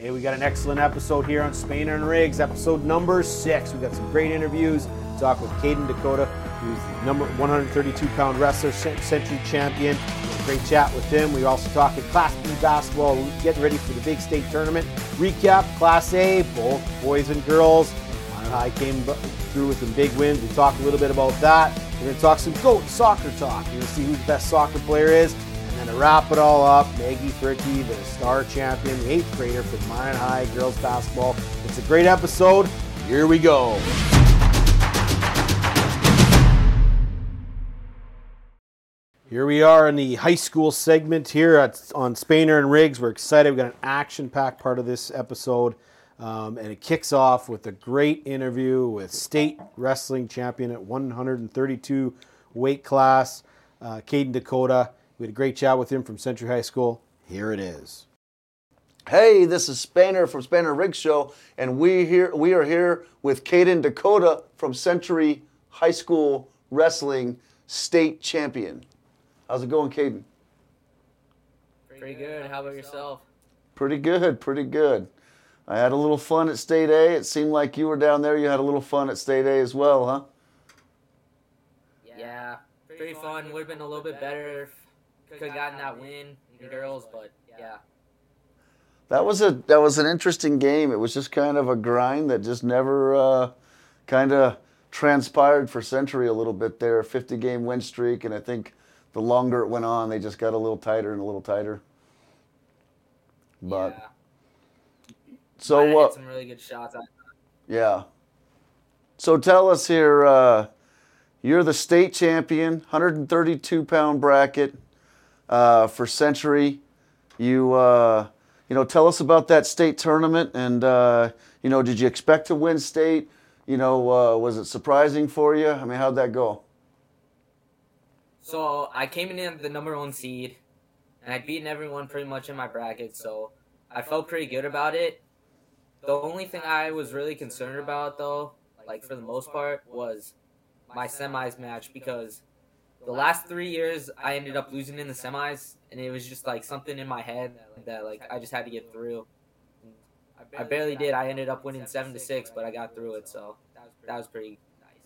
Hey, we got an excellent episode here on Spainer and Rigs, episode number six. We got some great interviews. Talk with Kaden DeCoteau, who's the number 132 pound wrestler, century champion. Great chat with him. We also talked Class B basketball, getting ready for the big state tournament. Recap Class A, both boys and girls. I came through with some big wins. We talk a little bit about that. We're going to talk some GOAT soccer talk. You're going to see who the best soccer player is. To wrap it all up, Maggie Fricke, the star champion, the eighth grader for Minot High girls basketball. It's a great episode. Here we go. Here we are in the high school segment here at, on Spainer and Rigs. We're excited. We've got an action-packed part of this episode. Um, and it kicks off with a great interview with state wrestling champion at 132 weight class, uh, Kaden DeCoteau. We had a great chat with him from Century High School. Here it is. Hey, this is Spainer from Spainer Rig Show, and we here we are here with Kaden DeCoteau from Century High School Wrestling State Champion. How's it going, Kaden? Pretty good. How about yourself? Pretty good, pretty good. I had a little fun at State A. It seemed like you were down there. You had a little fun at State A as well, huh? Yeah, pretty fun. Would have been a little bit better could have gotten that win in girls, but yeah. That was a that was an interesting game. It was just kind of a grind that just never uh, kind of transpired for Century a little bit there. 50 game win streak, and I think the longer it went on, they just got a little tighter and a little tighter. But yeah. so what? Uh, some really good shots. Yeah. So tell us here. Uh, you're the state champion, 132 pound bracket uh, for Century. You, uh, you know, tell us about that state tournament, and uh, you know, did you expect to win state? You know, uh, was it surprising for you? I mean, how'd that go? So I came in the number one seed, and I'd beaten everyone pretty much in my bracket, so I felt pretty good about it. The only thing I was really concerned about, though, like for the most part, was my semis match because the last three years I ended up losing in the semis, and it was just like something in my head that like I just had to get through. I barely did. I ended up winning seven to six, but I got through it, so that was pretty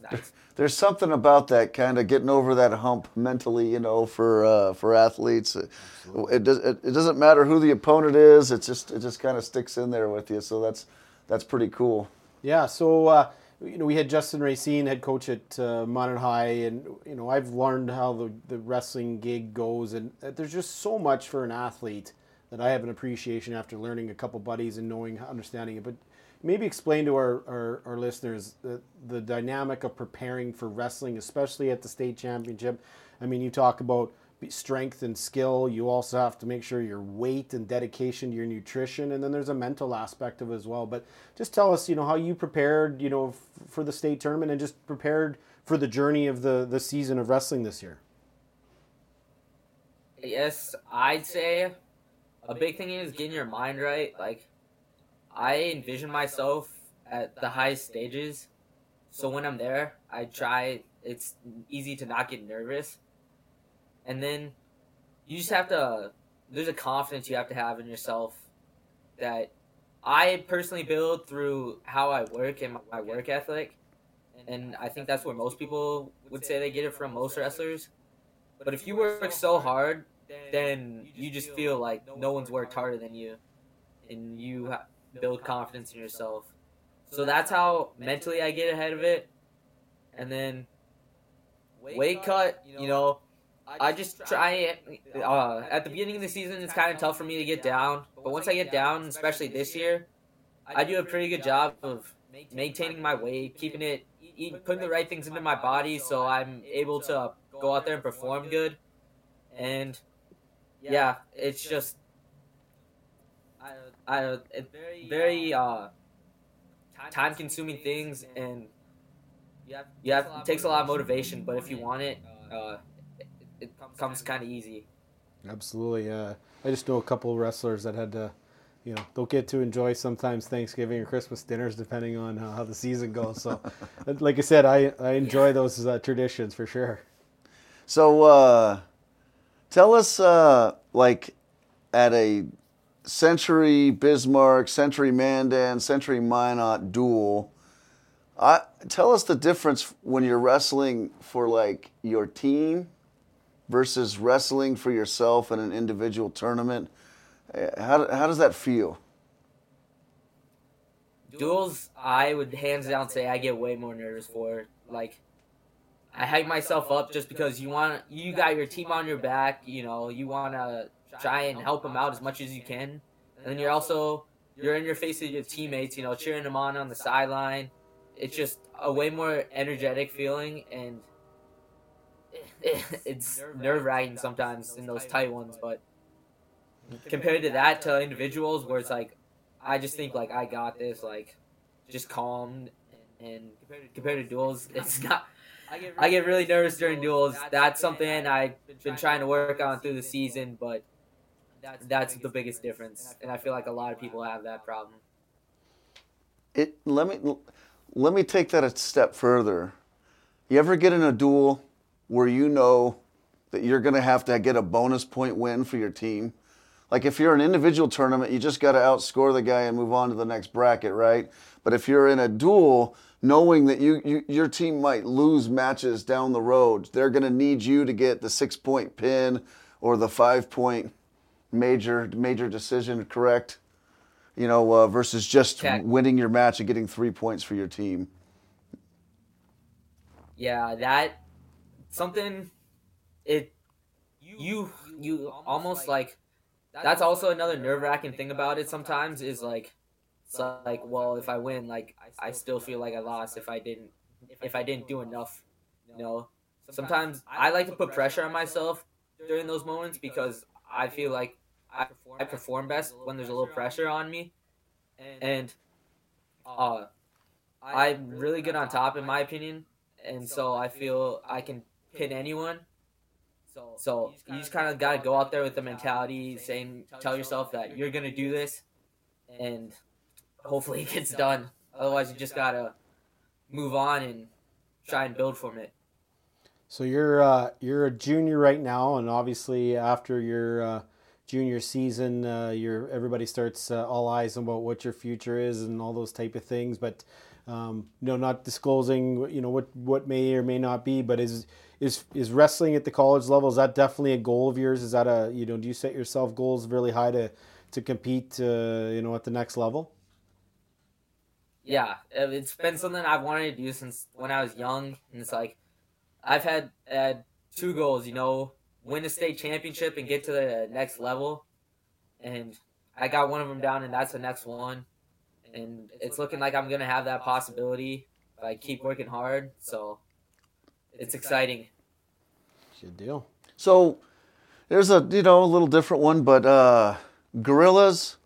nice. There's something about that kind of getting over that hump mentally, you know, for uh, for athletes. It, does, it, it doesn't matter who the opponent is. It just it just kind of sticks in there with you. So that's that's pretty cool. Yeah. So. Uh, you know, we had Justin Racine, head coach at uh, Minot High, and you know, I've learned how the, the wrestling gig goes, and there's just so much for an athlete that I have an appreciation after learning a couple buddies and knowing, understanding it. But maybe explain to our, our, our listeners the, the dynamic of preparing for wrestling, especially at the state championship. I mean, you talk about strength and skill. You also have to make sure your weight and dedication to your nutrition, and then there's a mental aspect of it as well. But just tell us, you know, how you prepared, you know, f- for the state tournament, and just prepared for the journey of the the season of wrestling this year. Yes, I'd say a big thing is getting your mind right. Like, I envision myself at the highest stages, so when I'm there, I try. It's easy to not get nervous and then you just have to there's a confidence you have to have in yourself that I personally build through how I work and my work ethic. And I think that's where most people would say they get it from most wrestlers. But if you work so hard, then you just feel like no one's worked harder than you. And you build confidence in yourself. So that's how mentally I get ahead of it. And then weight cut, you know, I just try. Uh, at the beginning of the season, it's kind of tough for me to get down, but once I get down, especially this year, I do a pretty good job of maintaining my weight, keeping it, eat, putting the right things into my body, so I'm able to go out there and perform good. And yeah, it's just I, very very uh, time-consuming things, and you have it takes a lot of motivation. But if you want it, uh, it comes kind of easy. Absolutely, yeah. I just know a couple wrestlers that had to, you know, don't get to enjoy sometimes Thanksgiving or Christmas dinners depending on uh, how the season goes. So, like I said, I I enjoy yeah. those uh, traditions for sure. So, uh, tell us, uh, like, at a Century Bismarck, Century Mandan, Century Minot duel. I, tell us the difference when you're wrestling for like your team versus wrestling for yourself in an individual tournament. Uh, How, how does that feel? Duels, I would hands down say I get way more nervous for. Like, I hype myself up just because you want you got your team on your back. You know, you want to try and help them out as much as you can. And then you're also you're in your face with your teammates. You know, cheering them on on the sideline. It's just a way more energetic feeling, and it's nerve wracking sometimes in those tight ones. But compared to that, uh, to individuals where it's like, I just think like I got this, like just calm. And compared to duels, it's not. I get really nervous during duels. That's something I've been trying to work on through the season, but that's the biggest difference. And I feel like a lot of people have that problem. It let me let me take that a step further. You ever get in a duel where you know that you're going to have to get a bonus point win for your team? Like if you're an individual tournament, you just got to outscore the guy and move on to the next bracket, right? But if you're in a duel, knowing that you, you your team might lose matches down the road, they're going to need you to get the six point pin or the five point major major decision correct. You know, uh, versus just winning your match and getting three points for your team. Yeah, that something it you you almost like that's also another nerve wracking thing about it sometimes is like it's like well if I win like I still feel like I lost if I didn't if I didn't do enough you know? sometimes I like to put pressure on myself during those moments because I feel like I, I perform best when there's a little pressure on me. and uh I'm really good on top in my opinion. and so I feel I can pin anyone. So you just kind of got to go out there with the mentality, saying, tell yourself that you're gonna do this, and hopefully it gets done. Otherwise, you just gotta move on and try and build from it. So you're uh, you're a junior right now, and obviously after your uh, junior season, uh, your everybody starts uh, all eyes on about what your future is and all those type of things. But um, you know, not disclosing you know what what may or may not be. But is is is wrestling at the college level? Is that definitely a goal of yours? Is that a you know do you set yourself goals really high to to compete uh, you know at the next level? Yeah, uh, it's been something I've wanted to do since when I was young, and it's like I've had had two goals. You know, win a state championship and get to the next level, and I got one of them down, and that's the next one. And it's looking like I'm gonna have that possibility if I keep working hard. So it's exciting. Good deal. So there's a you know a little different one, but uh, Gorillas,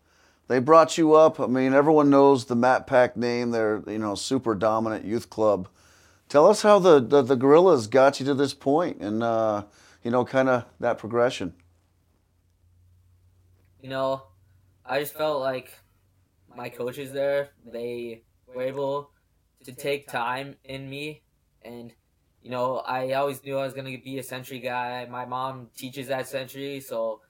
they brought you up. I mean, everyone knows the Matt Pack name. They're you know super dominant youth club. Tell us how the the, the Gorillas got you to this point, and uh, you know kind of that progression. you know, I just felt like my coaches there, they were able to take time in me. And, you know, I always knew I was going to be a century guy. My mom teaches that century, so,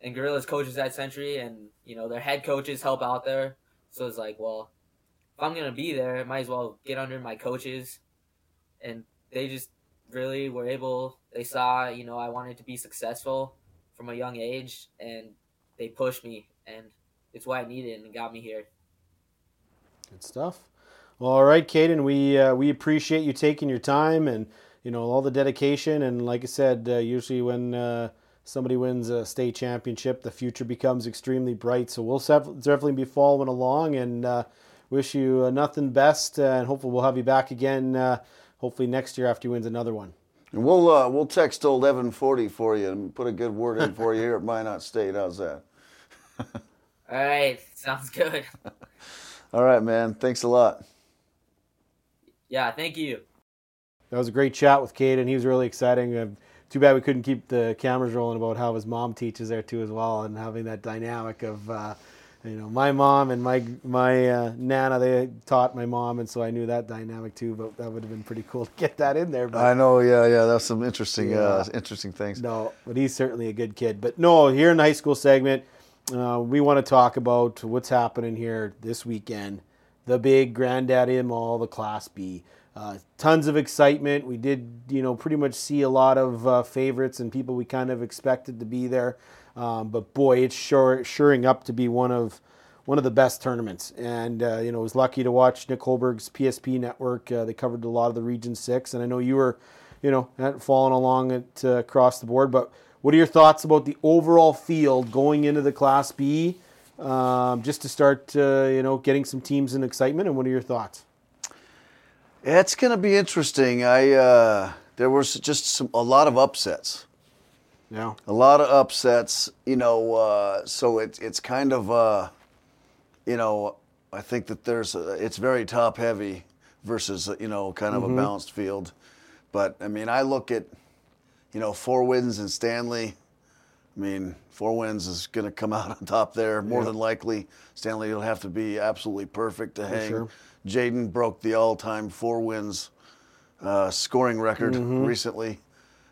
and Gorillas coaches that century, and, you know, their head coaches help out there. So it's like, well, if I'm going to be there, might as well get under my coaches. And they just really were able, they saw, you know, I wanted to be successful from a young age, and they pushed me, and it's what I needed and got me here. Good stuff. Well, all right, Kaden, we uh, we appreciate you taking your time and you know all the dedication. And like I said, uh, usually when uh, somebody wins a state championship, the future becomes extremely bright. So we'll sef- definitely be following along and uh, wish you uh, nothing best. Uh, and hopefully we'll have you back again. Uh, hopefully next year after he wins another one. And we'll uh, we'll text old Evan Forty for you and put a good word in for you here at Minot State. How's that? All right, sounds good. All right, man. Thanks a lot. Yeah, thank you. That was a great chat with Kaden. He was really exciting. Uh, too bad we couldn't keep the cameras rolling about how his mom teaches there too as well, and having that dynamic of, uh, you know, my mom and my my uh, nana. They taught my mom, and so I knew that dynamic too. But that would have been pretty cool to get that in there. But I know. Yeah, yeah. That's some interesting, uh, Yeah. interesting things. no, but he's certainly a good kid. But no, here in the high school segment, uh, we want to talk about what's happening here this weekend. The big Granddaddy Mall, the Class B. Uh, tons of excitement. We did, you know, pretty much see a lot of uh, favorites and people we kind of expected to be there. Um, but boy, it's sure shoring up to be one of one of the best tournaments. And uh, you know, was lucky to watch Nick Holberg's PSP network. Uh, they covered a lot of the Region Six, and I know you were, you know, following along it uh, across the board. But what are your thoughts about the overall field going into the Class B? Um, just to start, uh, you know, getting some teams in excitement. And what are your thoughts? It's going to be interesting. I uh, there was just some, a lot of upsets. Yeah. A lot of upsets, you know. Uh, so it's it's kind of, uh, you know, I think that there's a, it's very top heavy versus you know kind of mm-hmm. a balanced field. But I mean, I look at, you know, Four Winds in Stanley. I mean, Four Winds is going to come out on top there more yeah. than likely. Stanley will have to be absolutely perfect to hang. Sure. Jaden broke the all-time Four Winds uh, scoring record mm-hmm. recently.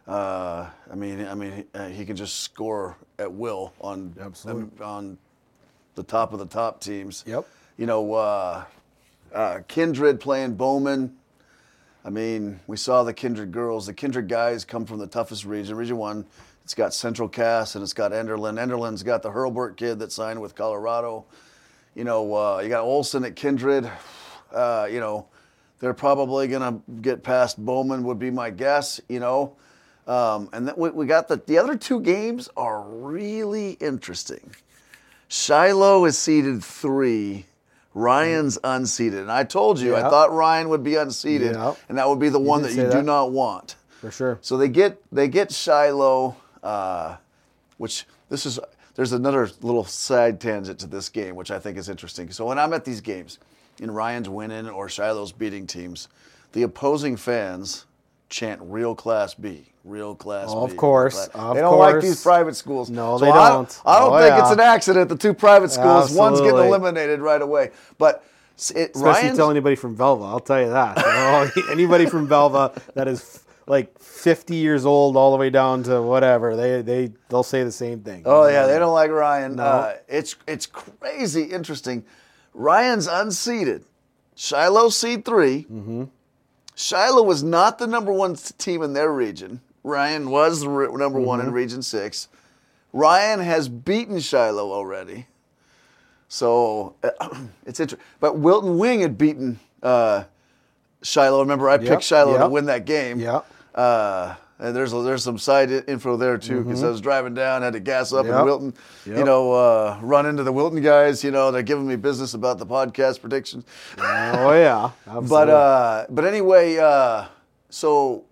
Uh, I mean, I mean, uh, he can just score at will on on the top of the top teams. Yep. You know, uh, uh, Kindred playing Bowman. I mean, we saw the Kindred girls. The Kindred guys come from the toughest region, Region One. It's got Central Cass and it's got Enderlin. Enderlin's got the Hurlburt kid that signed with Colorado. You know, uh, you got Olson at Kindred. Uh, you know, they're probably going to get past Bowman, would be my guess, you know. Um, and then we, we got the, the other two games are really interesting. Shiloh is seeded three. Ryan's unseated. And I told you, yep. I thought Ryan would be unseated, yep. and that would be the you one that you that. do not want. For sure. So they get they get Shiloh, uh, which this is there's another little side tangent to this game, which I think is interesting. So when I'm at these games, and Ryan's winning or Shiloh's beating teams, the opposing fans chant real class B, real class oh, B. Of course. Of they don't course. like these private schools. No, so they I, don't. I don't oh, think yeah. it's an accident the two private schools, Absolutely. one's getting eliminated right away. But it, Especially Ryan's, tell anybody from Velva, I'll tell you that. anybody from Velva that is like 50 years old all the way down to whatever, they they they'll say the same thing. Oh yeah, they don't like Ryan. No. Uh, it's it's crazy interesting. Ryan's unseated. Shiloh seed 3 mm-hmm. Shiloh was not the number one team in their region. Ryan was the number mm-hmm. one in mm-hmm. Region Six. Ryan has beaten Shiloh already. So it's interesting. But Wilton Wing had beaten uh, Shiloh. Remember, I picked Shiloh yep. to win that game. Yeah. Uh, and there's there's some side info there too because mm-hmm. I was driving down, had to gas up yep. in Wilton, yep. you know, uh, run into the Wilton guys. You know, they're giving me business about the podcast predictions. Oh yeah, but uh, but anyway, uh, so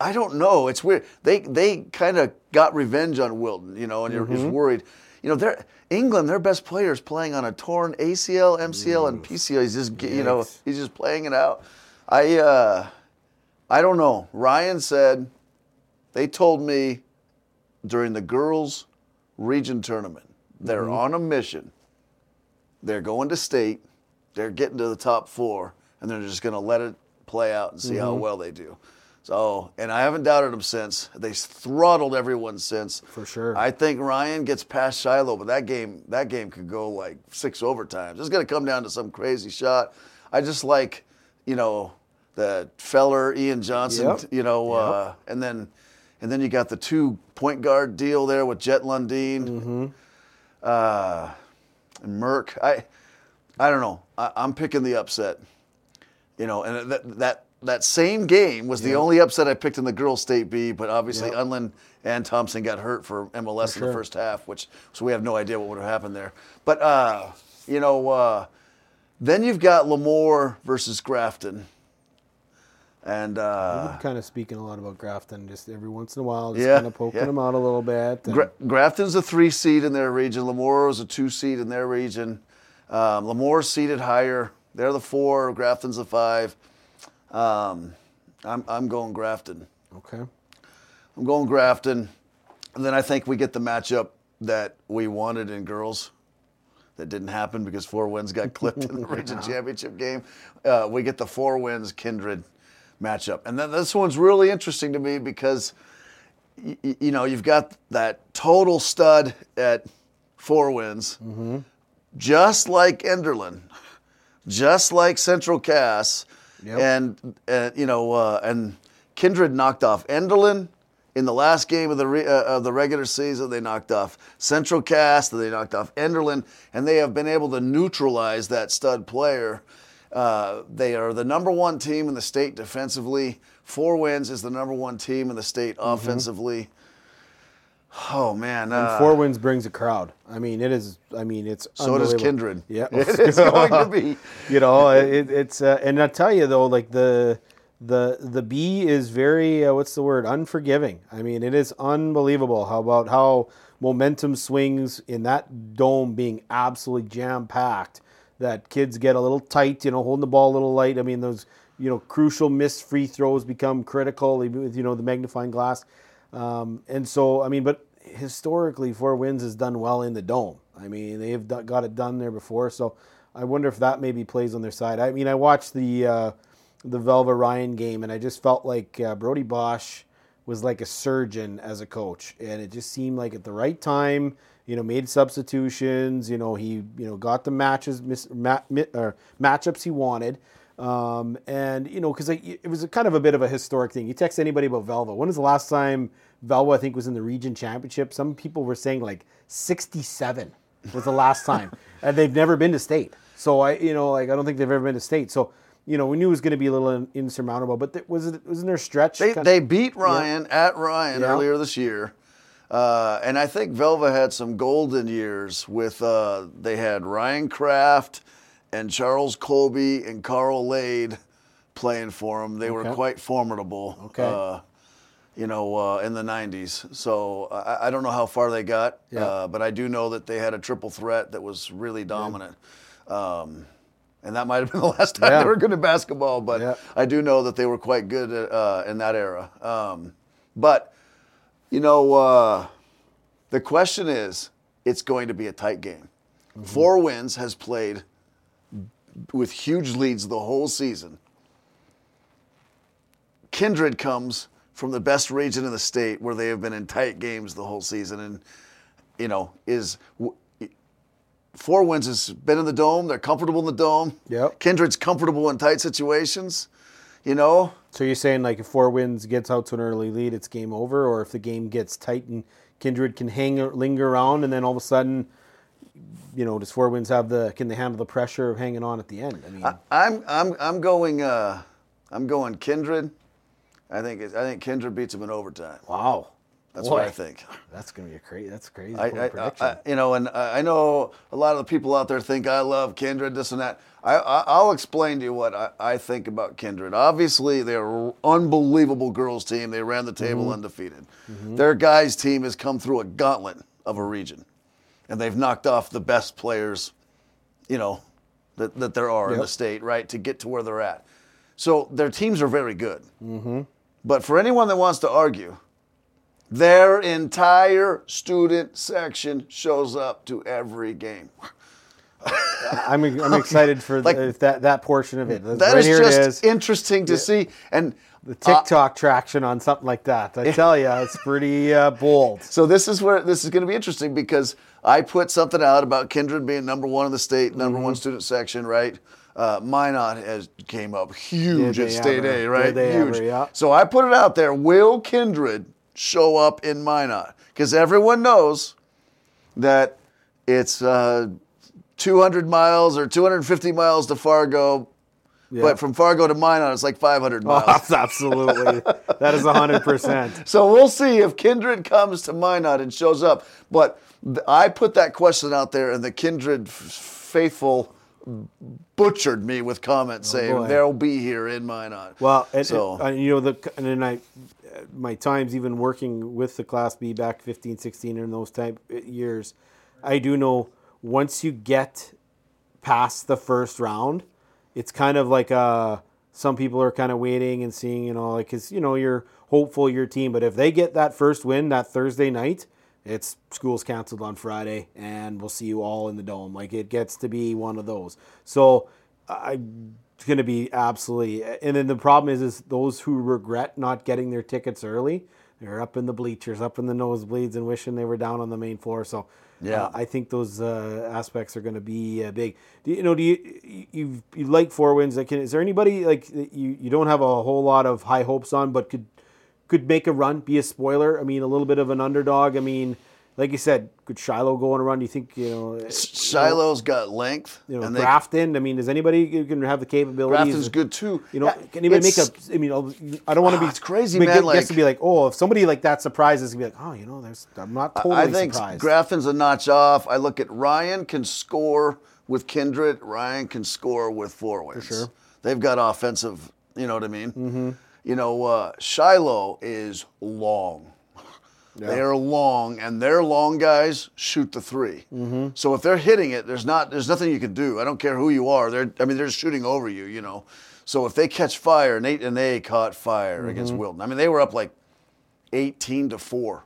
I don't know. It's weird. They they kind of got revenge on Wilton, you know, and you're mm-hmm. just worried. You know, they're England. Their best players playing on a torn ACL, MCL, and PCL. He's just you know he's just playing it out. I. I don't know. Ryan said they told me during the girls' region tournament, they're mm-hmm. on a mission. They're going to state, they're getting to the top four, and they're just going to let it play out and see mm-hmm. how well they do. So, and I haven't doubted them since. They throttled everyone since. For sure. I think Ryan gets past Shiloh, but that game, that game could go like six overtimes. It's going to come down to some crazy shot. I just like, you know, the Feller, Ian Johnson, yep. you know, yep. uh, and then and then you got the two point guard deal there with Jet Lundeen, mm-hmm. uh, and Merck. I I don't know. I, am picking the upset. You know, and that that that same game was yep. the only upset I picked in the girls' state B, but obviously Unlin and Thompson got hurt for MLS for in sure. the first half, which so we have no idea what would have happened there. But uh, you know, uh, then you've got LaMoure versus Grafton. And uh, kind of speaking a lot about Grafton just every once in a while, just yeah, kind of poking yeah. them out a little bit. Gra- Grafton's a three seed in their region. LaMoure is a two seed in their region. Um, LaMoure's seeded higher. They're the four. Grafton's the five. Um, I'm I'm going Grafton. Okay. I'm going Grafton, and then I think we get the matchup that we wanted in girls. That didn't happen because Four Winds got clipped in the region championship game. Uh, we get the Four Winds Kindred matchup. And then this one's really interesting to me because y- you know, you've got that total stud at Four Winds, just like Enderlin, just like Central Cass, Yep. and uh, you know, uh, and Kindred knocked off Enderlin in the last game of the re- uh, of the regular season. They knocked off Central Cass, they knocked off Enderlin, and they have been able to neutralize that stud player. Uh, they are the number one team in the state defensively. Four Winds is the number one team in the state offensively. Oh man, uh, Four Winds brings a crowd. I mean, it is. I mean, it's so does. Kindred. Yeah, it is going to be. you know, it, it's uh, and I tell you though, like the the the B is very uh, what's the word? Unforgiving. I mean, it is unbelievable how about how momentum swings in that dome being absolutely jam packed. That kids get a little tight, you know, holding the ball a little light. I mean, those you know crucial missed free throws become critical with you know the magnifying glass. Um, and so, I mean, but historically, Four Winds has done well in the dome. I mean, they've got it done there before. So I wonder if that maybe plays on their side. I mean, I watched the uh, the Velva Ryan game, and I just felt like uh, Brody Bosch was like a surgeon as a coach, and it just seemed like at the right time, you know, made substitutions. You know, he you know got the matches mis- ma- mi- or matchups he wanted. Um, and you know, because it was a kind of a bit of a historic thing. You text anybody about Velva. When was the last time Velva, I think, was in the region championship? Some people were saying like '67 was the last time, and they've never been to state. So I, you know, like I don't think they've ever been to state. So you know, we knew it was going to be a little insurmountable. But th- was it wasn't there a stretch? They, they beat Ryan at Ryan Yeah. earlier this year. Uh, and I think Velva had some golden years with, uh, they had Ryan Kraft and Charles Colby and Carl Lade playing for them. They were quite formidable. Okay. Uh, you know, uh, in the 90s. So I, I don't know how far they got, Yeah. uh, but I do know that they had a triple threat that was really dominant. Um, and that might have been the last time Yeah. they were good at basketball, but Yeah. I do know that they were quite good uh, in that era. Um, but, you know, uh, the question is it's going to be a tight game. Four Winds has played with huge leads the whole season. Kindred comes from the best region in the state where they have been in tight games the whole season and you know is w- Four Winds has been in the dome. They're comfortable in the dome. Yep. Kindred's comfortable in tight situations. You know, So you're saying like if Four Winds gets out to an early lead, it's game over, or if the game gets tight and Kindred can hang linger around, and then all of a sudden, you know, does Four Winds have the can they handle the pressure of hanging on at the end? I mean, I'm I'm I'm going uh, I'm going Kindred. I think I think Kindred beats them in overtime. wow, That's Boy, what I think. That's gonna be a crazy. That's crazy I, I, prediction. I, you know, and I know a lot of the people out there think I love Kindred, this and that. I, I, I'll explain to you what I, I think about Kindred. Obviously, they're unbelievable girls team. They ran the table Mm-hmm. undefeated. Their guys team has come through a gauntlet of a region, and they've knocked off the best players, you know, that, that there are in the state, right, to get to where they're at. So their teams are very good. Mm-hmm. But for anyone that wants to argue, their entire student section shows up to every game. I'm I'm excited for Like- the, that that portion of it. That right is just is. interesting to see. And the uh, TikTok traction on something like that. I tell you, it's pretty uh, bold. so this is where this is going to be interesting because I put something out about Kindred being number one in the state, number Mm-hmm. one student section, right? Uh, Minot has came up huge at state ever? A, right? Huge. ever? Yeah. So I put it out there. Will Kindred show up in Minot? Because everyone knows that it's uh, 200 miles or 250 miles to Fargo. Yeah. But from Fargo to Minot, it's like 500 Oh, miles. that's absolutely. that is hundred percent. So we'll see if Kindred comes to Minot and shows up. But th- I put that question out there, and the Kindred f- faithful butchered me with comments saying Oh, boy. they'll be here in Minot. Well, and, so and, uh, you know the and then I, my times even working with the Class B back 15, 16 in those type uh, years, I do know once you get past the first round, it's kind of like uh some people are kind of waiting and seeing, you know, like because you know you're hopeful your team, but if they get that first win that Thursday night, it's school's canceled on Friday, and we'll see you all in the dome. Like it gets to be one of those. So I it's going to be absolutely. And then the problem is, is those who regret not getting their tickets early. they're up in the bleachers, up in the nosebleeds, and wishing they were down on the main floor. So Yeah. uh, I think those uh, aspects are going to be uh, big. Do you, you know? Do you you you like Four Winds? Like, is there anybody like you you don't have a whole lot of high hopes on, but could could make a run, be a spoiler? I mean, a little bit of an underdog. I mean, like you said, could Shiloh go on a run? Do you think you know? Shiloh's got length, You know, and they, Grafton. I mean, does anybody who can have the capabilities? Grafton's good too. You know, Yeah, can anybody make a? I mean, I don't want to be. Oh, it's crazy, make man, like- to be like, oh, if somebody like that surprises, be like, oh, you know, there's. I'm not totally I think surprised. Grafton's a notch off. I look at Ryan can score with Kindred. Ryan can score with Four Winds. sure. They've got offensive. You know what I mean? Mm-hmm. You know, uh, Shiloh is long. They are long, and their long guys shoot the 3 Mm-hmm. So if they're hitting it, there's not there's nothing you can do. I don't care who you are. They're I mean they're shooting over you. You know. So if they catch fire, and they and they caught fire Mm-hmm. against Wilton. I mean they were up like 18 to 4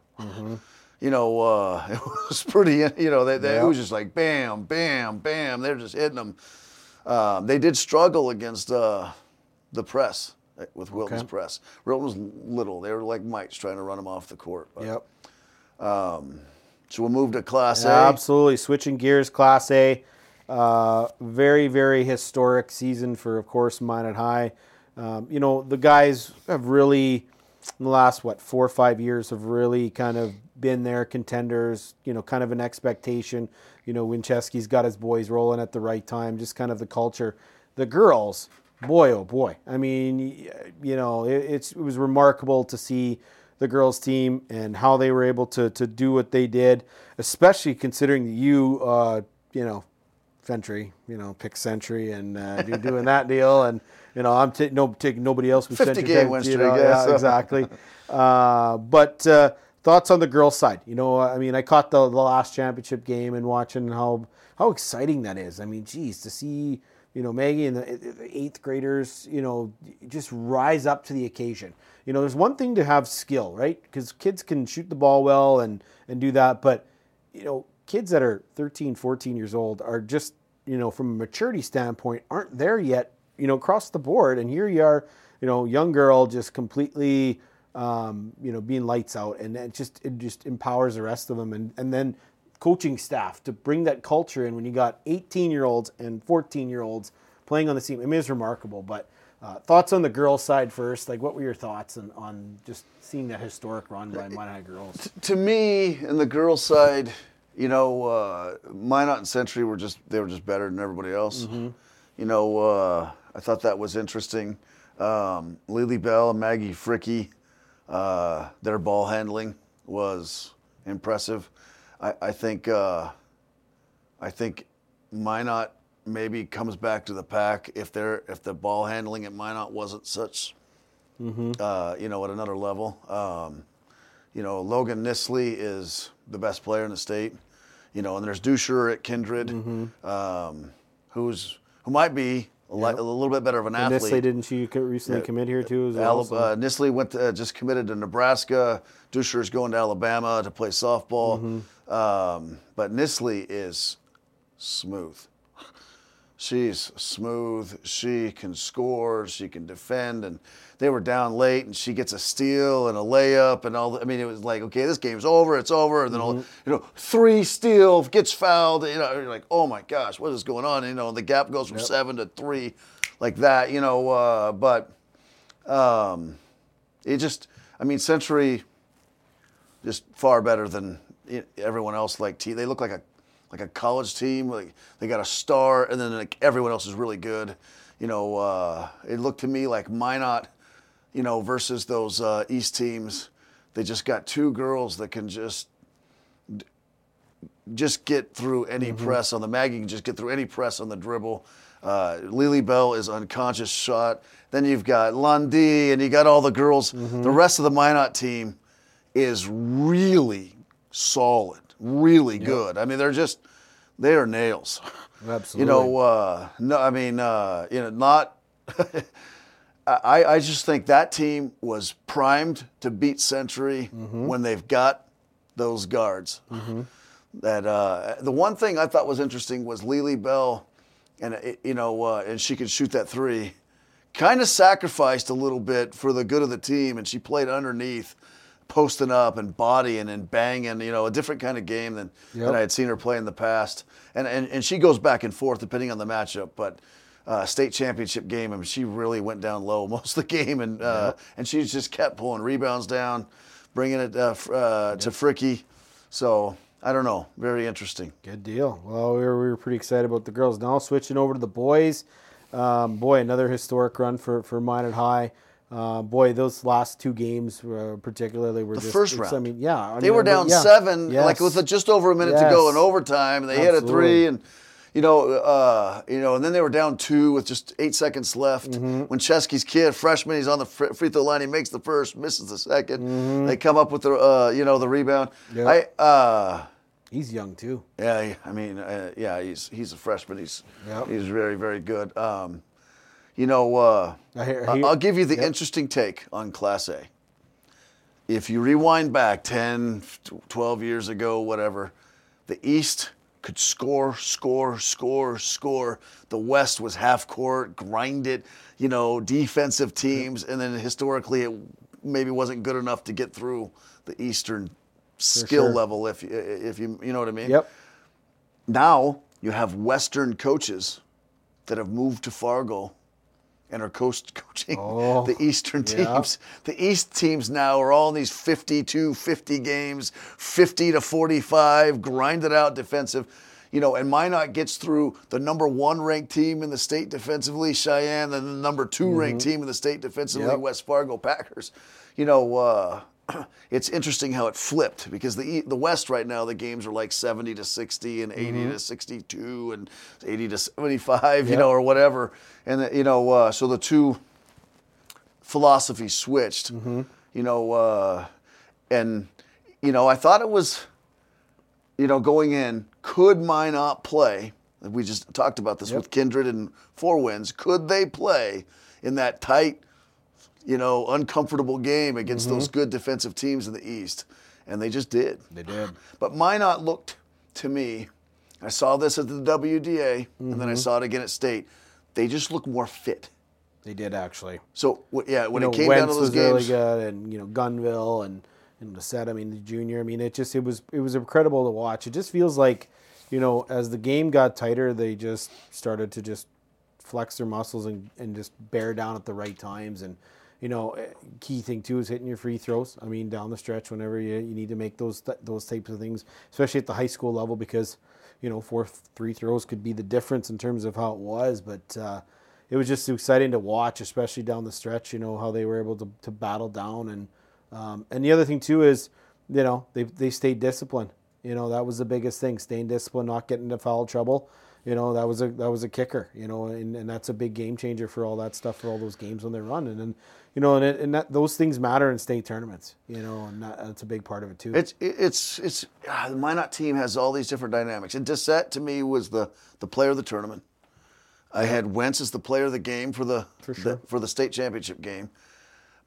You know, uh, it was pretty. You know, they, they, Yeah. it was just like bam, bam, bam. They're just hitting them. Um, they did struggle against uh, the press uh, with Wilton's Okay. press. Wilton was little. They were like mites trying to run them off the court. But, Yep. So we'll move to Class A. Absolutely. Switching gears, Class A. Uh, very, very historic season for, of course, Minot High. Um, you know, the guys have really, in the last, what, four or five years, have really kind of been there, contenders, you know, kind of an expectation. You know, Winchesky's got his boys rolling at the right time, just kind of the culture. The girls, boy, oh boy. I mean, you know, it, it's, it was remarkable to see the girls team and how they were able to, to do what they did, especially considering that you, uh, you know, Century, you know, pick Century and uh, do, doing that deal. And, you know, I'm ta- no, taking nobody else with 50 Century. game take- win you know, yeah, yeah, so- exactly. Uh, but uh, thoughts on the girls' side? You know, I mean, I caught the, the last championship game and watching how how exciting that is. I mean, geez, to see you know Maggie and the, the eighth graders, you know, just rise up to the occasion. You know, there's one thing to have skill, right? Because kids can shoot the ball well and and do that, but you know, kids that are 13, 14 years old are just, you know, from a maturity standpoint, aren't there yet, you know, across the board. And here you are, you know, young girl just completely, um, you know, being lights out. And it just, it just empowers the rest of them. And, and then coaching staff to bring that culture in when you got 18 year olds and 14 year olds playing on the team. I mean, it's remarkable. But uh, thoughts on the girls' side first? Like, what were your thoughts on, on just seeing that historic run by Minot girls? to me, in the girls' side, you know, uh, Minot and Century were just they were just better than everybody else. Mm-hmm. You know, uh, I thought that was interesting. Um, Lily Bell and Maggie Fricke, uh, their ball handling was impressive. I, I think uh, I think Minot maybe comes back to the pack if they're if the ball handling at Minot wasn't such, uh, you know, at another level. Um, you know, Logan Nisley is the best player in the state. You know, and there's Dusher at Kindred, um, who's who might be a, li- a little bit better of an And athlete. Nisley, didn't she recently commit here too as well? Uh, Nisley went to, uh, just committed to Nebraska. Dusher's going to Alabama to play softball. Mm-hmm. Um, but Nisley is smooth. She's smooth. She can score. She can defend. And they were down late, and she gets a steal and a layup and all. The, I mean, it was like, okay, this game's over. It's over. And then, all, Mm-hmm. you know, three steal gets fouled. You know, you're like, oh my gosh, what is going on? You know, the gap goes from seven to three, like that. You know, uh, but um, it just, I mean, Century, just far better than everyone else. Like te- they look like a like a college team. Like they got a star, and then like everyone else is really good. You know, uh, it looked to me like Minot, you know, versus those uh, East teams. They just got two girls that can just just get through any press on the Maggie can just get through any press on the dribble. Uh, Lily Bell is unconscious shot. Then you've got Lundy and you got all the girls. The rest of the Minot team is really solid, really good. I mean, they're just they are nails. Absolutely. You know, uh, no, I mean, uh, you know, not. I, I just think that team was primed to beat Century when they've got those guards. That uh, the one thing I thought was interesting was Lily Bell, and it, you know, uh, and she could shoot that three. Kind of sacrificed a little bit for the good of the team, and she played underneath. Posting up and bodying and banging, you know, a different kind of game than, Yep. than I had seen her play in the past. And, and, and she goes back and forth depending on the matchup. But uh, state championship game, I mean, she really went down low most of the game. And, uh, and she just kept pulling rebounds down, bringing it uh, uh, to Fricke. So I don't know. Very interesting. Good deal. Well, we were, we were pretty excited about the girls. Now switching over to the boys. Um, boy, another historic run for for Minot High. Uh, boy, those last two games, uh, particularly, were The just. first it's- I mean, yeah, I They mean, were down yeah. seven, like Yes. with just over a minute to go in overtime, and they hit a three, and you know, uh, you know, and then they were down two with just eight seconds left. Mm-hmm. When Chesky's kid, freshman, he's on the free throw line, he makes the first, misses the 2nd Mm-hmm. They come up with the, uh, you know, the rebound. Yep. I, uh, He's young too. yeah, I mean, uh, yeah, he's he's a freshman. He's Yep. he's very very good. Um, you know, uh, I hear- I- he- I'll give you the Yep. interesting take on Class A. If you rewind back 10, 12 years ago, whatever, the East could score, score, score, score. The West was half court, grind it, you know, defensive teams, and then historically it maybe wasn't good enough to get through the Eastern skill sure. level, if if you you know what I mean. Yep. Now you have Western coaches that have moved to Fargo and are coast coaching Oh, the Eastern yeah. teams. The East teams now are all in these 52, 50 games, 50 to 45, grinded out defensive. You know, and Minot gets through the number one ranked team in the state defensively, Sheyenne, and the number 2 ranked team in the state defensively, Yep. West Fargo Packers. You know, uh, it's interesting how it flipped because the the West right now the games are like 70 to 60 and 80 to 62 and 80 to 75, you Yep. know, or whatever. And the, you know, uh, so the two philosophies switched. You know, uh, and you know, I thought it was, you know, going in. Could Minot play? We just talked about this Yep. with Kindred and Four Winds. Could they play in that tight, you know, uncomfortable game against those good defensive teams in the East? And they just did. They did. But Minot looked to me, I saw this at the WDA, and then I Mm-hmm. saw it again at State. They just look more fit. They did actually. So yeah, when you know, it came Wentz down to those was really games, good, and you know Gunville and and Lissette. I mean, the junior. I mean, it just it was it was incredible to watch. It just feels like, you know, as the game got tighter, they just started to just flex their muscles and, and just bear down at the right times. And you know, eh, key thing too is hitting your free throws. I mean, down the stretch, whenever you, you need to make those th- those types of things, especially at the high school level, because you know, four three throws could be the difference in terms of how it was. But uh, it was just exciting to watch, especially down the stretch. You know how they were able to, to battle down, and um, and the other thing too is, you know, they they stayed disciplined. You know that was the biggest thing: staying disciplined, not getting into foul trouble. You know that was a that was a kicker. You know, and, and that's a big game changer for all that stuff for all those games when they run. And then, you know, and it, and that, those things matter in state tournaments. You know, and that, that's a big part of it too. it's it's it's ah, the Minot team has all these different dynamics. And Dissette to me was the the player of the tournament. I had Wentz as the player of the game for the, For the- for the state championship game,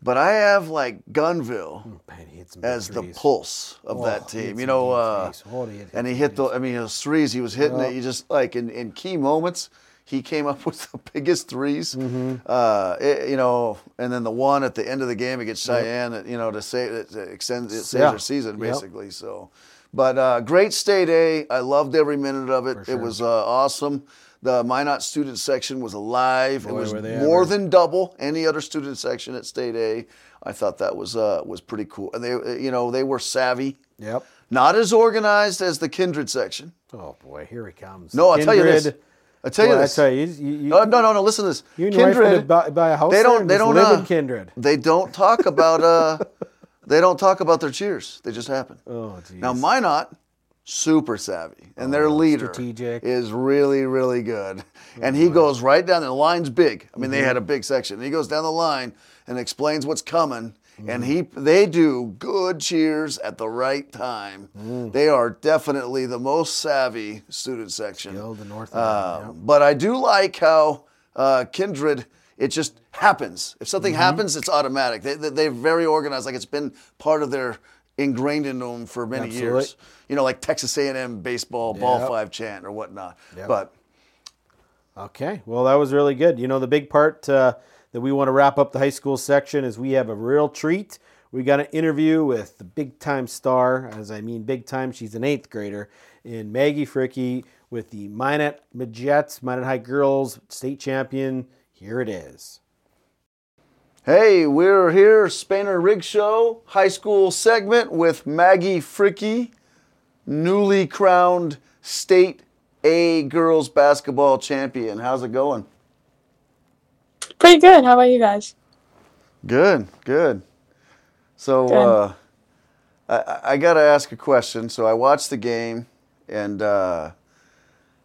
but I have like Gunville Man, he hit some big as the pulse of Oh, that team. You know, uh. Oh, he and he hit the. I mean, those threes he was hitting it. You just like in, in key moments, he came up with the biggest 3s Mm-hmm. Uh, it- you know, and then the one at the end of the game against Sheyenne, that, you know, to save to extend it saves Yeah. their season Yep. basically. So, but uh, great state A. I loved every minute of it. For It was uh, awesome. The Minot student section was alive. it was more ever. than double any other student section at State A. I thought that was uh, was pretty cool. And they, uh, you know, they were savvy. Yep. Not as organized as the kindred section. Oh boy, here he comes. No, I'll tell you this. I'll tell you Boy, I tell you, you, you, Uh, no, no, no. Listen to this. you wife gonna buy, buy a house They don't. They don't. live Uh, in Kindred. They don't talk about. Uh, they don't talk about their cheers. They just happen. Oh, geez. Now Minot, super savvy, and their leader Oh, strategic. is really, really good. And he goes right down. The line's big. I mean, they had a big section. And he goes down the line and explains what's coming. And he, they do good cheers at the right time. They are definitely the most savvy student section. Yo, the North Uh, End, yeah. But I do like how uh, Kindred, it just happens. If something Mm-hmm. happens, it's automatic. They, they, they're very organized, like it's been part of their ingrained in them for many Absolutely. years. You know, like Texas A&M baseball ball five chant or whatnot. Yep. But Okay, well, that was really good. You know, the big part uh, that we want to wrap up the high school section is we have a real treat. we got an interview with the big time star, as I mean big time, she's an eighth grader, in Maggie Fricke with the Minot Majettes, Minot High Girls state champion. Here it is. Hey, we're here, Spainer Rig Show, high school segment with Maggie Fricke, newly crowned state A girls basketball champion. How's it going? Pretty good. How about you guys? Good, good. So Good. uh, I, I got to ask a question. So I watched the game, and uh,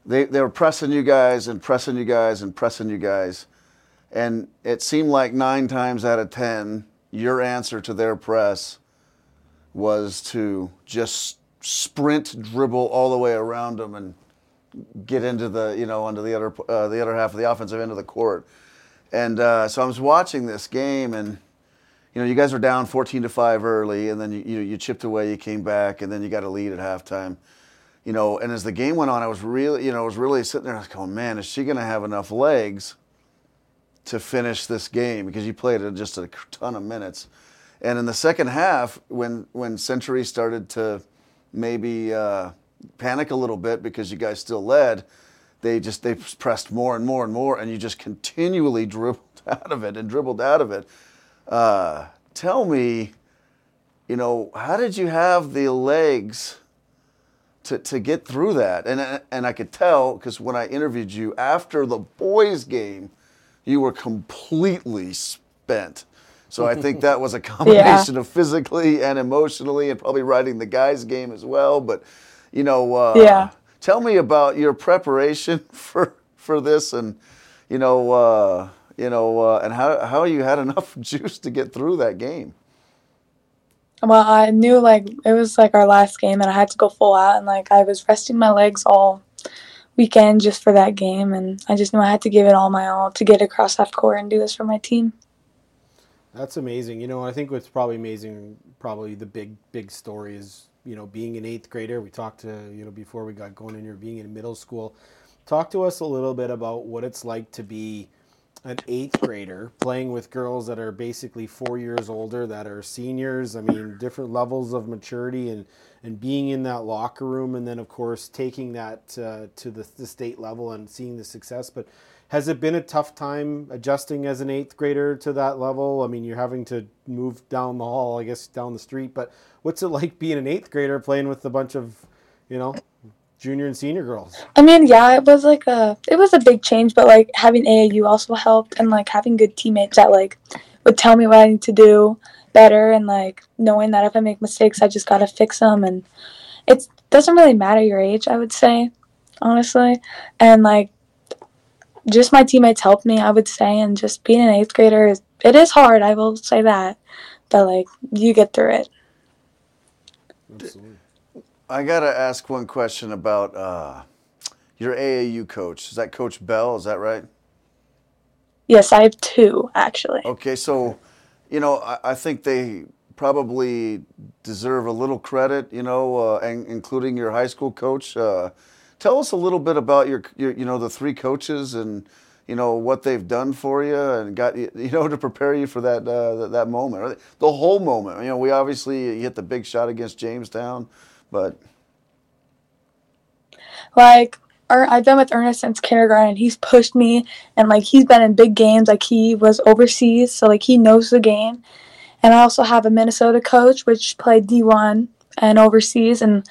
they they were pressing you guys and pressing you guys and pressing you guys, and it seemed like nine times out of ten, your answer to their press was to just sprint, dribble all the way around them, and get into the you know into the other uh, the other half of the offensive end of the court. And uh, so I was watching this game, and you know, you guys were down 14 to five early, and then you, you you chipped away, you came back, and then you got a lead at halftime. You know, and as the game went on, I was really, you know, I was really sitting there, I was going, man, is she going to have enough legs to finish this game? Because you played just a ton of minutes. And in the second half, when when Century started to maybe uh, panic a little bit because you guys still led, they just they pressed more and more and more, and you just continually dribbled out of it and dribbled out of it. Uh, tell me, you know, how did you have the legs to, to get through that? And and I could tell because when I interviewed you after the boys' game, you were completely spent. So I think that was a combination of physically and emotionally, and probably riding the guys' game as well. But you know, uh, Yeah. tell me about your preparation for for this, and you know, uh, you know, uh, and how how you had enough juice to get through that game. Well, I knew like it was like our last game, and I had to go full out, and like I was resting my legs all weekend just for that game, and I just knew I had to give it all my all to get across half court and do this for my team. That's amazing. You know, I think what's probably amazing, probably the big, big story is, you know, being an eighth grader. We talked to, you know, before we got going in here, being in middle school. Talk to us a little bit about what it's like to be an eighth grader playing with girls that are basically four years older, that are seniors. I mean, different levels of maturity and, and being in that locker room. And then, of course, taking that uh, to the, the state level and seeing the success. But has it been a tough time adjusting as an eighth grader to that level? I mean, you're having to move down the hall, I guess, down the street. But what's it like being an eighth grader playing with a bunch of, you know, junior and senior girls? I mean, yeah, it was like a it was a big change, but like having AAU also helped, and like having good teammates that like would tell me what I need to do better, and like knowing that if I make mistakes, I just gotta fix them, and it doesn't really matter your age, I would say, honestly, and like just my teammates helped me, I would say, and just being an eighth grader is it is hard, I will say that, but like you get through it. Absolutely. I gotta ask one question about uh, your AAU coach. Is that Coach Bell? Is that right? Yes, I have two actually. Okay, so you know, I, I think they probably deserve a little credit. You know, uh, and including your high school coach. Uh, tell us a little bit about your, your, you know, the three coaches and you know what they've done for you and got you you know to prepare you for that uh, that, that moment, the whole moment. You know, we obviously hit the big shot against Jamestown, but like I've been with Ernest since kindergarten. and He's pushed me, and like he's been in big games. Like he was overseas, so like he knows the game. And I also have a Minnesota coach, which played D1 and overseas. And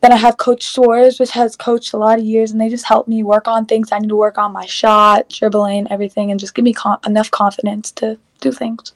then I have Coach Suarez, which has coached a lot of years, and they just help me work on things I need to work on my shot, dribbling, everything, and just give me con- enough confidence to do things.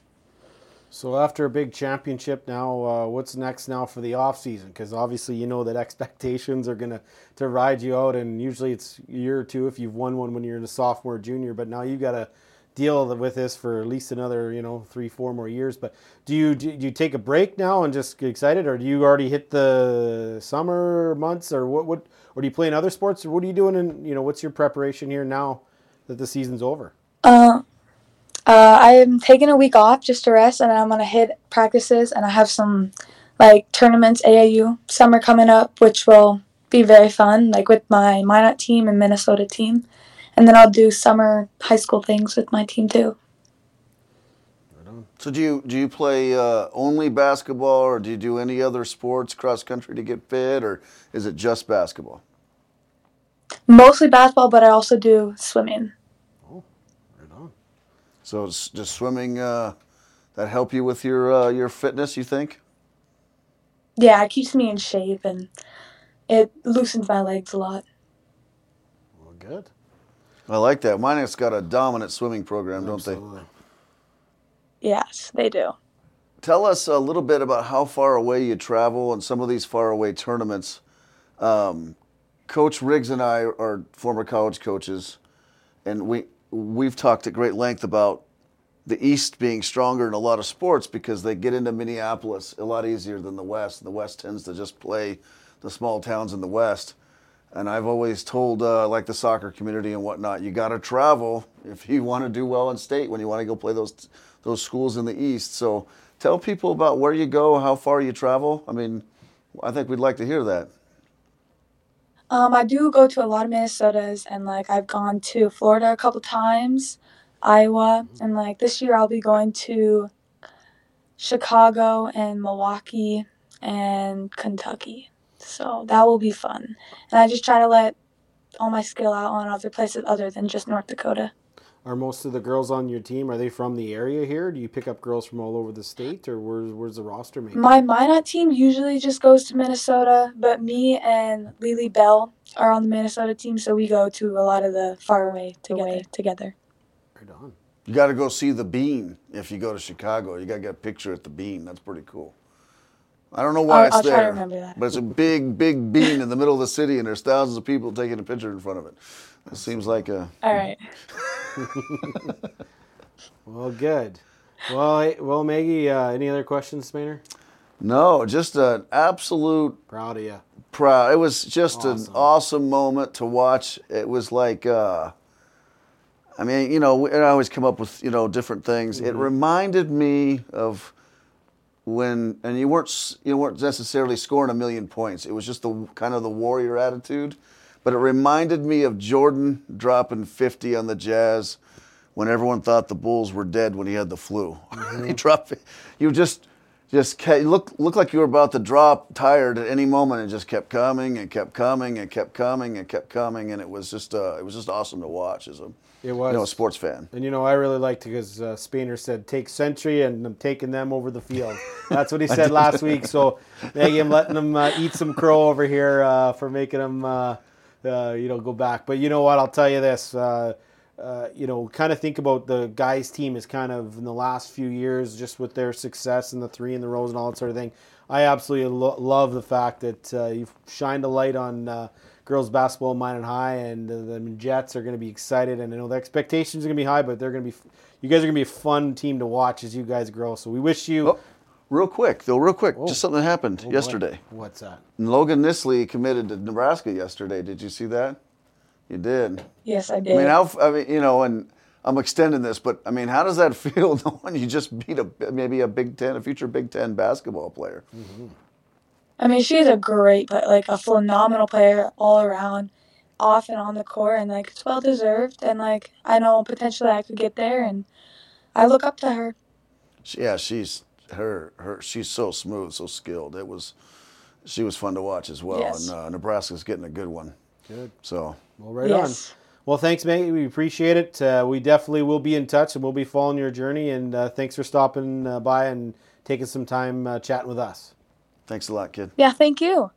So after a big championship, now uh, what's next now for the off season? Because obviously you know that expectations are gonna to ride you out, and usually it's a year or two if you've won one when you're in a sophomore, or junior. But now you've got to deal with this for at least another you know three, four more years. But do you do you take a break now and just get excited, or do you already hit the summer months, or what? What or do you play in other sports, or what are you doing? And you know what's your preparation here now that the season's over? Uh, uh, I'm taking a week off just to rest, and I'm gonna hit practices, and I have some like tournaments, AAU summer coming up, which will be very fun, like with my Minot team and Minnesota team, and then I'll do summer high school things with my team too. Right on. on. So do you do you play uh, only basketball, or do you do any other sports cross country to get fit, or is it just basketball? Mostly basketball, but I also do swimming. Right on. So it's just swimming uh, that help you with your uh, your fitness. You think? Yeah, it keeps me in shape and it loosens my legs a lot. Well, good. I like that. Minot's got a dominant swimming program, don't they? Absolutely. Yes, they do. Tell us a little bit about how far away you travel and some of these far away tournaments. Um, Coach Rigs and I are former college coaches, and we we've talked at great length about the East being stronger in a lot of sports because they get into Minneapolis a lot easier than the West. The West tends to just play the small towns in the West. And I've always told, uh, like the soccer community and whatnot, you got to travel if you want to do well in state when you want to go play those those schools in the East. So tell people about where you go, how far you travel. I mean, I think we'd like to hear that. Um, I do go to a lot of Minnesotas and like I've gone to Florida a couple times, Iowa, and like this year I'll be going to Chicago and Milwaukee and Kentucky. So that will be fun. And I just try to let all my skill out on other places other than just North Dakota. Are most of the girls on your team are they from the area here? Do you pick up girls from all over the state, or where's where's the roster made? My Minot team usually just goes to Minnesota, but me and Lily Bell are on the Minnesota team, so we go to a lot of the far away together. together. Right on. You got to go see the Bean if you go to Chicago. You got to get a picture at the Bean. That's pretty cool. I don't know why I'll- it's I'll try to there, remember that. but it's a big, big bean in the middle of the city, and there's thousands of people taking a picture in front of it. It seems like a All right. Well, good. Well, I- well, Maggie. Uh, any other questions, Spainer? no, just an absolute Proud of you. proud. It was just an Awesome. awesome moment to watch. It was like, uh, I mean, you know, I always come up with you know different things. It reminded me of when, and you weren't you weren't necessarily scoring a million points. It was just the kind of the warrior attitude. But it reminded me of Jordan dropping 50 on the Jazz when everyone thought the Bulls were dead when he had the flu. he dropped. You just just kept, look looked like you were about to drop tired at any moment and just kept coming and kept coming and kept coming and kept coming and it was just uh, it was just awesome to watch as a It was. you know a sports fan. And you know, I really liked it because uh, Spainer said, "Take Century," and I'm taking them over the field. That's what he said last week. So, Maggie, I'm letting them uh, eat some crow over here uh, for making them, uh, you know, go back. But you know what? I'll tell you this. Uh, uh, you know, kind of think about the guys' team is kind of in the last few years, just with their success and the three in the rows and all that sort of thing. I absolutely lo- love the fact that uh, you've shined a light on uh, girls basketball in Minot High, and uh, the Jets are going to be excited. And I know the expectations are going to be high, but they're going to be, you guys are going to be a fun team to watch as you guys grow. So we wish you. Oh, real quick though, real quick, Oh. just something happened Oh, boy. yesterday. What's that? Logan Nissley committed to Nebraska yesterday. Did you see that? You did. Yes, I did. I mean, how? I mean, you know, and I'm extending this, but I mean, how does that feel knowing you just beat a maybe a Big Ten, a future Big Ten basketball player? Mm-hmm. I mean, she's a great, but like a phenomenal player all around, off and on the court, and like it's well deserved. And like I know potentially I could get there, and I look up to her. Yeah, she's her her. She's so smooth, so skilled. It was, she was fun to watch as well. Yes. And uh, Nebraska's getting a good one. Good. So Well, right yes. on. Well, thanks, Maggie. We appreciate it. Uh, we definitely will be in touch, and we'll be following your journey. And uh, thanks for stopping uh, by and taking some time uh, chatting with us. thanks a lot, kid. Yeah. Thank you.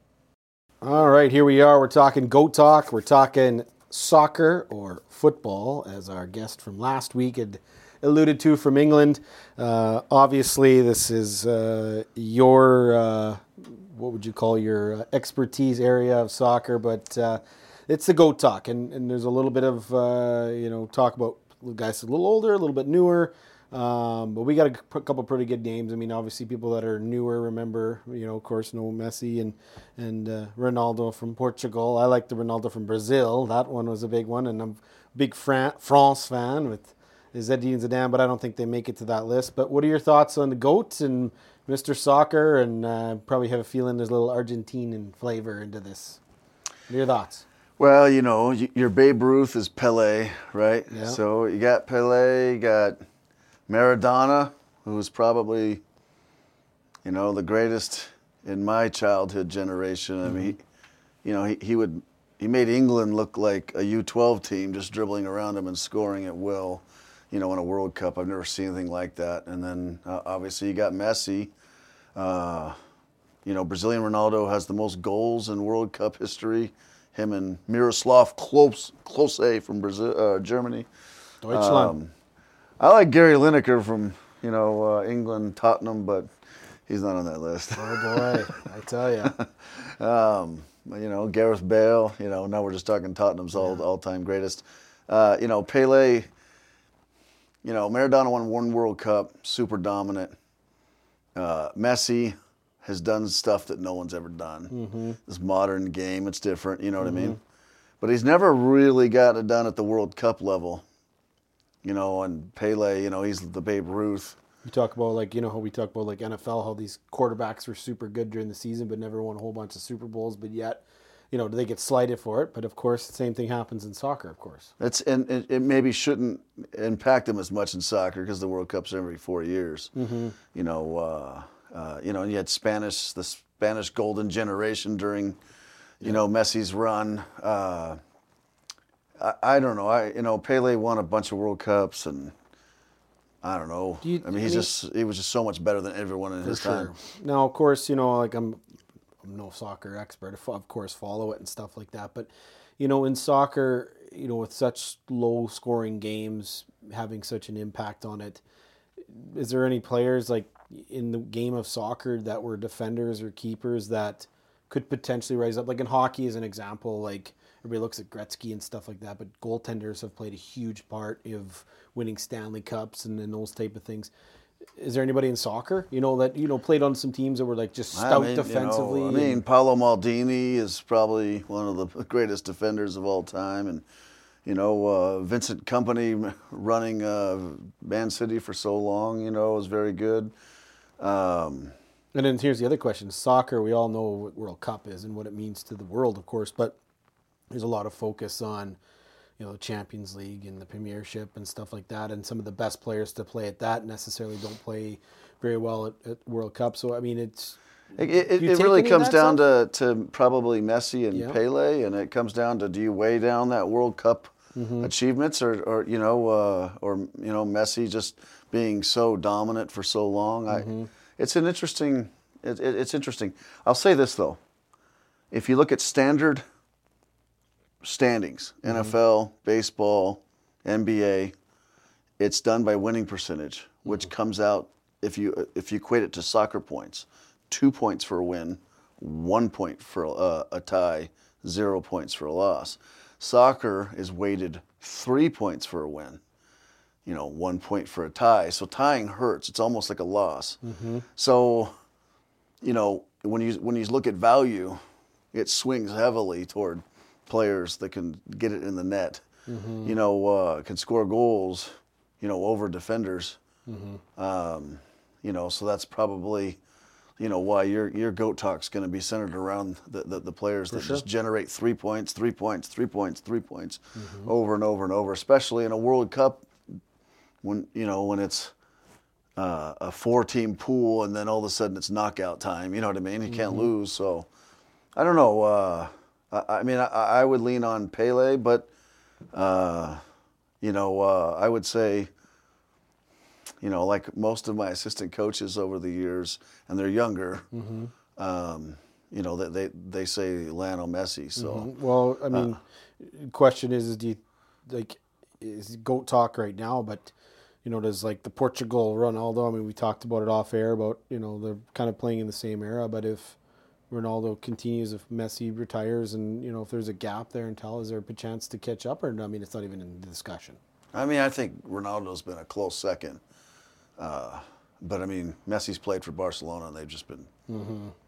All right, here we are. We're talking goat talk. We're talking soccer or football, as our guest from last week had alluded to from England. Uh, obviously, this is uh, your uh, what would you call your expertise area of soccer, but uh, it's the goat talk, and, and there's a little bit of uh, you know talk about guys a little older, a little bit newer. Um, but we got a couple pretty good names. I mean, obviously, people that are newer remember, you know, of course, no Messi and and uh, Ronaldo from Portugal. I like the Ronaldo from Brazil. That one was a big one, and I'm a big Fran- France fan with Zinedine Zidane, but I don't think they make it to that list. But what are your thoughts on the goats and Mr. Soccer? And uh, probably have a feeling there's a little Argentinian flavor into this. What are your thoughts? Well, you know, your Babe Ruth is Pele, right? Yeah. So you got Pele, you got Maradona. who was probably, you know, the greatest in my childhood generation. I mean, he, you know, he, he would he made England look like a U12 team, just dribbling around him and scoring at will. You know, in a World Cup, I've never seen anything like that. And then uh, obviously you got Messi. Uh, you know, Brazilian Ronaldo has the most goals in World Cup history. Him and Miroslav Klose, Klose from Brazil, uh, Germany. Deutschland. Um, I like Gary Lineker from you know uh, England, Tottenham, but he's not on that list. oh boy, I tell you. um, you know Gareth Bale. You know now we're just talking Tottenham's all all time greatest. Uh, you know Pele. You know Maradona won one World Cup, super dominant. Uh, Messi has done stuff that no one's ever done. This modern game, it's different. You know what I mean? But he's never really got it done at the World Cup level. You know, and Pele, you know, he's the Babe Ruth. You talk about like you know how we talk about like NFL how these quarterbacks were super good during the season but never won a whole bunch of Super Bowls but yet you know do they get slighted for it but of course the same thing happens in soccer of course That's and it, it maybe shouldn't impact them as much in soccer because the World Cup's every four years. You know, uh, uh, you know, and you had Spanish, the Spanish golden generation during, you know, Messi's run. Uh, I, I don't know. I you know Pele won a bunch of World Cups and. I don't know. Do you- I mean, I he's mean- just he was just so much better than everyone in his time. Now, of course, you know, like I'm, I'm no soccer expert. Of course, follow it and stuff like that. But you know, in soccer, you know, with such low scoring games having such an impact on it, is there any players like in the game of soccer that were defenders or keepers that could potentially rise up? Like in hockey, as an example, like everybody looks at Gretzky and stuff like that, but goaltenders have played a huge part of winning Stanley Cups and, and those type of things. Is there anybody in soccer, you know, that you know played on some teams that were like just I stout mean, you know, defensively? I mean, Paolo Maldini is probably one of the greatest defenders of all time, and you know, uh, Vincent Kompany running uh, Man City for so long, you know, was very good. Um, And then here's the other question: soccer. We all know what World Cup is and what it means to the world, of course. But there's a lot of focus on, you know, the Champions League and the Premiership and stuff like that. And some of the best players to play at that necessarily don't play very well at, at World Cup. So I mean, it's it it, it really comes down to, to probably Messi and Yeah. Pele, and it comes down to do you weigh down that World Cup Mm-hmm. achievements, or, or you know, uh, or you know, Messi just being so dominant for so long. Mm-hmm. I, it's an interesting. It, it's interesting. I'll say this though, if you look at standard standings, Mm-hmm. NFL, baseball, NBA, it's done by winning percentage, which Mm-hmm. comes out if you if you equate it to soccer points, two points for a win, one point for a, a tie, zero points for a loss. Soccer is weighted three points for a win, you know, one point for a tie. So tying hurts. It's almost like a loss. So, you know, when you when you look at value, it swings heavily toward players that can get it in the net. You know, uh, can score goals. You know, over defenders. Um, you know, so that's probably, you know, why your your goat talk's going to be centered around the, the, the players that just generate three points, three points, three points, three points, over and over and over. Especially in a World Cup, when you know when it's uh, a four-team pool and then all of a sudden it's knockout time. You know what I mean? You can't lose. So I don't know. Uh, I, I mean, I, I would lean on Pele, but uh, you know, uh, I would say, you know, like most of my assistant coaches over the years, and they're younger. Um, you know, they, they they say Lionel Messi. So Well, Uh. I mean, question is, is do you like is goat talk right now? But you know, does like the Portugal Ronaldo? I mean, we talked about it off air about you know they're kind of playing in the same era. But if Ronaldo continues, if Messi retires, and you know if there's a gap there until is there a chance to catch up? Or I mean, it's not even in the discussion. I mean, I think Ronaldo's been a close second. Uh, but I mean, Messi's played for Barcelona, and they've just been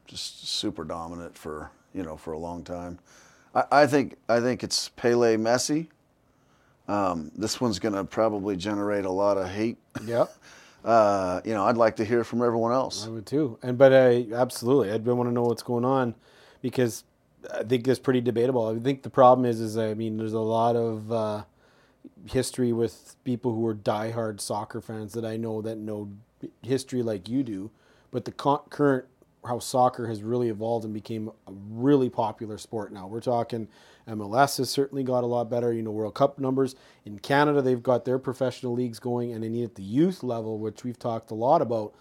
just super dominant for you know for a long time. I, I think I think it's Pele, Messi. Um, this one's going to probably generate a lot of hate. Yep. Uh, you know, I'd like to hear from everyone else. I would too. And but I absolutely, I'd want to know what's going on because I think it's pretty debatable. I think the problem is, is I mean, there's a lot of uh, history with people who are diehard soccer fans that I know that know history like you do, but the con- current how soccer has really evolved and became a really popular sport now. We're talking MLS has certainly got a lot better, you know, World Cup numbers. In Canada, they've got their professional leagues going, and then at the youth level, which we've talked a lot about,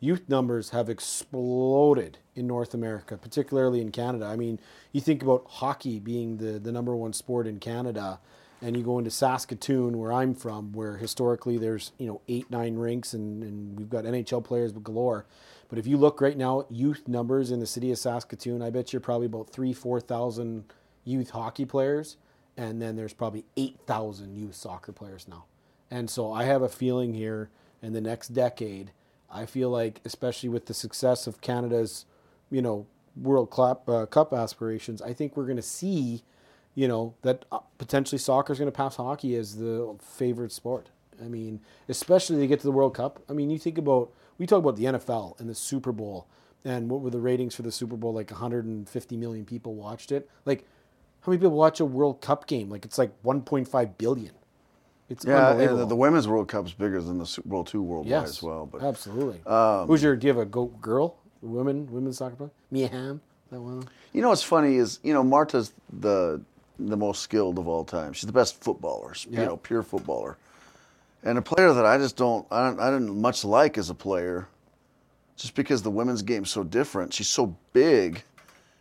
youth numbers have exploded in North America, particularly in Canada. I mean, you think about hockey being the, the number one sport in Canada, and you go into Saskatoon, where I'm from, where historically there's, you know, eight, nine rinks, and, and we've got NHL players galore. But if you look right now at youth numbers in the city of Saskatoon, I bet you're probably about three, 4,000 youth hockey players. And then there's probably 8,000 youth soccer players now. And so I have a feeling here in the next decade, I feel like, especially with the success of Canada's, you know, World Cup, uh, Cup aspirations, I think we're going to see, you know, that uh, potentially soccer is going to pass hockey as the favorite sport. I mean, especially to get to the World Cup. I mean, you think about we talk about the NFL and the Super Bowl and what were the ratings for the Super Bowl? Like 150 million people watched it. Like, how many people watch a World Cup game? Like, it's like 1.5 billion. It's Yeah, unbelievable. and the, the women's World Cup's bigger than the Bowl two worldwide yes, as well. But absolutely. um, Who's your? Do you have a goat girl? Women, women's soccer player? Mia Hamm. That one. You know what's funny is you know Marta's the the most skilled of all time. She's the best footballer, Yeah. you know, pure footballer. And a player that I just don't I don't I didn't much like as a player, just because the women's game's so different. She's so big.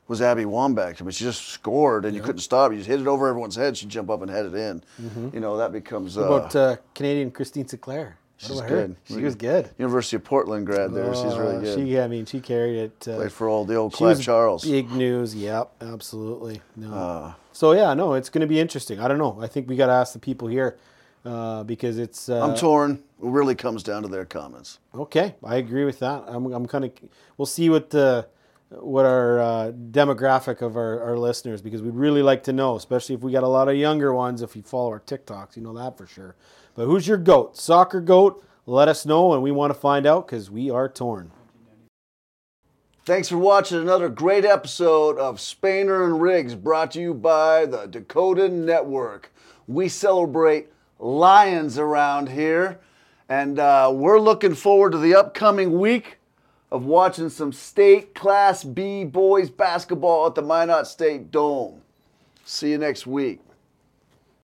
Was Abby Wambach? I mean, she just scored and you couldn't stop. You just hit it over everyone's head. She'd jump up and head it in. You know that becomes. Uh, Mm-hmm. What about uh, Canadian Christine Sinclair? She's good. She was good. University of Portland grad there. she's really Uh, good. She, I mean, she carried it. Uh, Played for all the old Clive Charles. Big news. Yep, absolutely. No. Uh, so yeah, no, it's going to be interesting. I don't know. I think we got to ask the people here uh, because it's. Uh, I'm torn. It really comes down to their comments. Okay, I agree with that. I'm, I'm kind of. We'll see what the what our uh, demographic of our, our listeners because we'd really like to know, especially if we got a lot of younger ones. If you follow our TikToks, you know that for sure. But who's your goat? Soccer goat? Let us know, and we want to find out because we are torn. Thanks for watching another great episode of Spainer and Rigs brought to you by the Dakota Network. We celebrate lions around here, and uh, we're looking forward to the upcoming week of watching some state Class B boys basketball at the Minot State Dome. See you next week.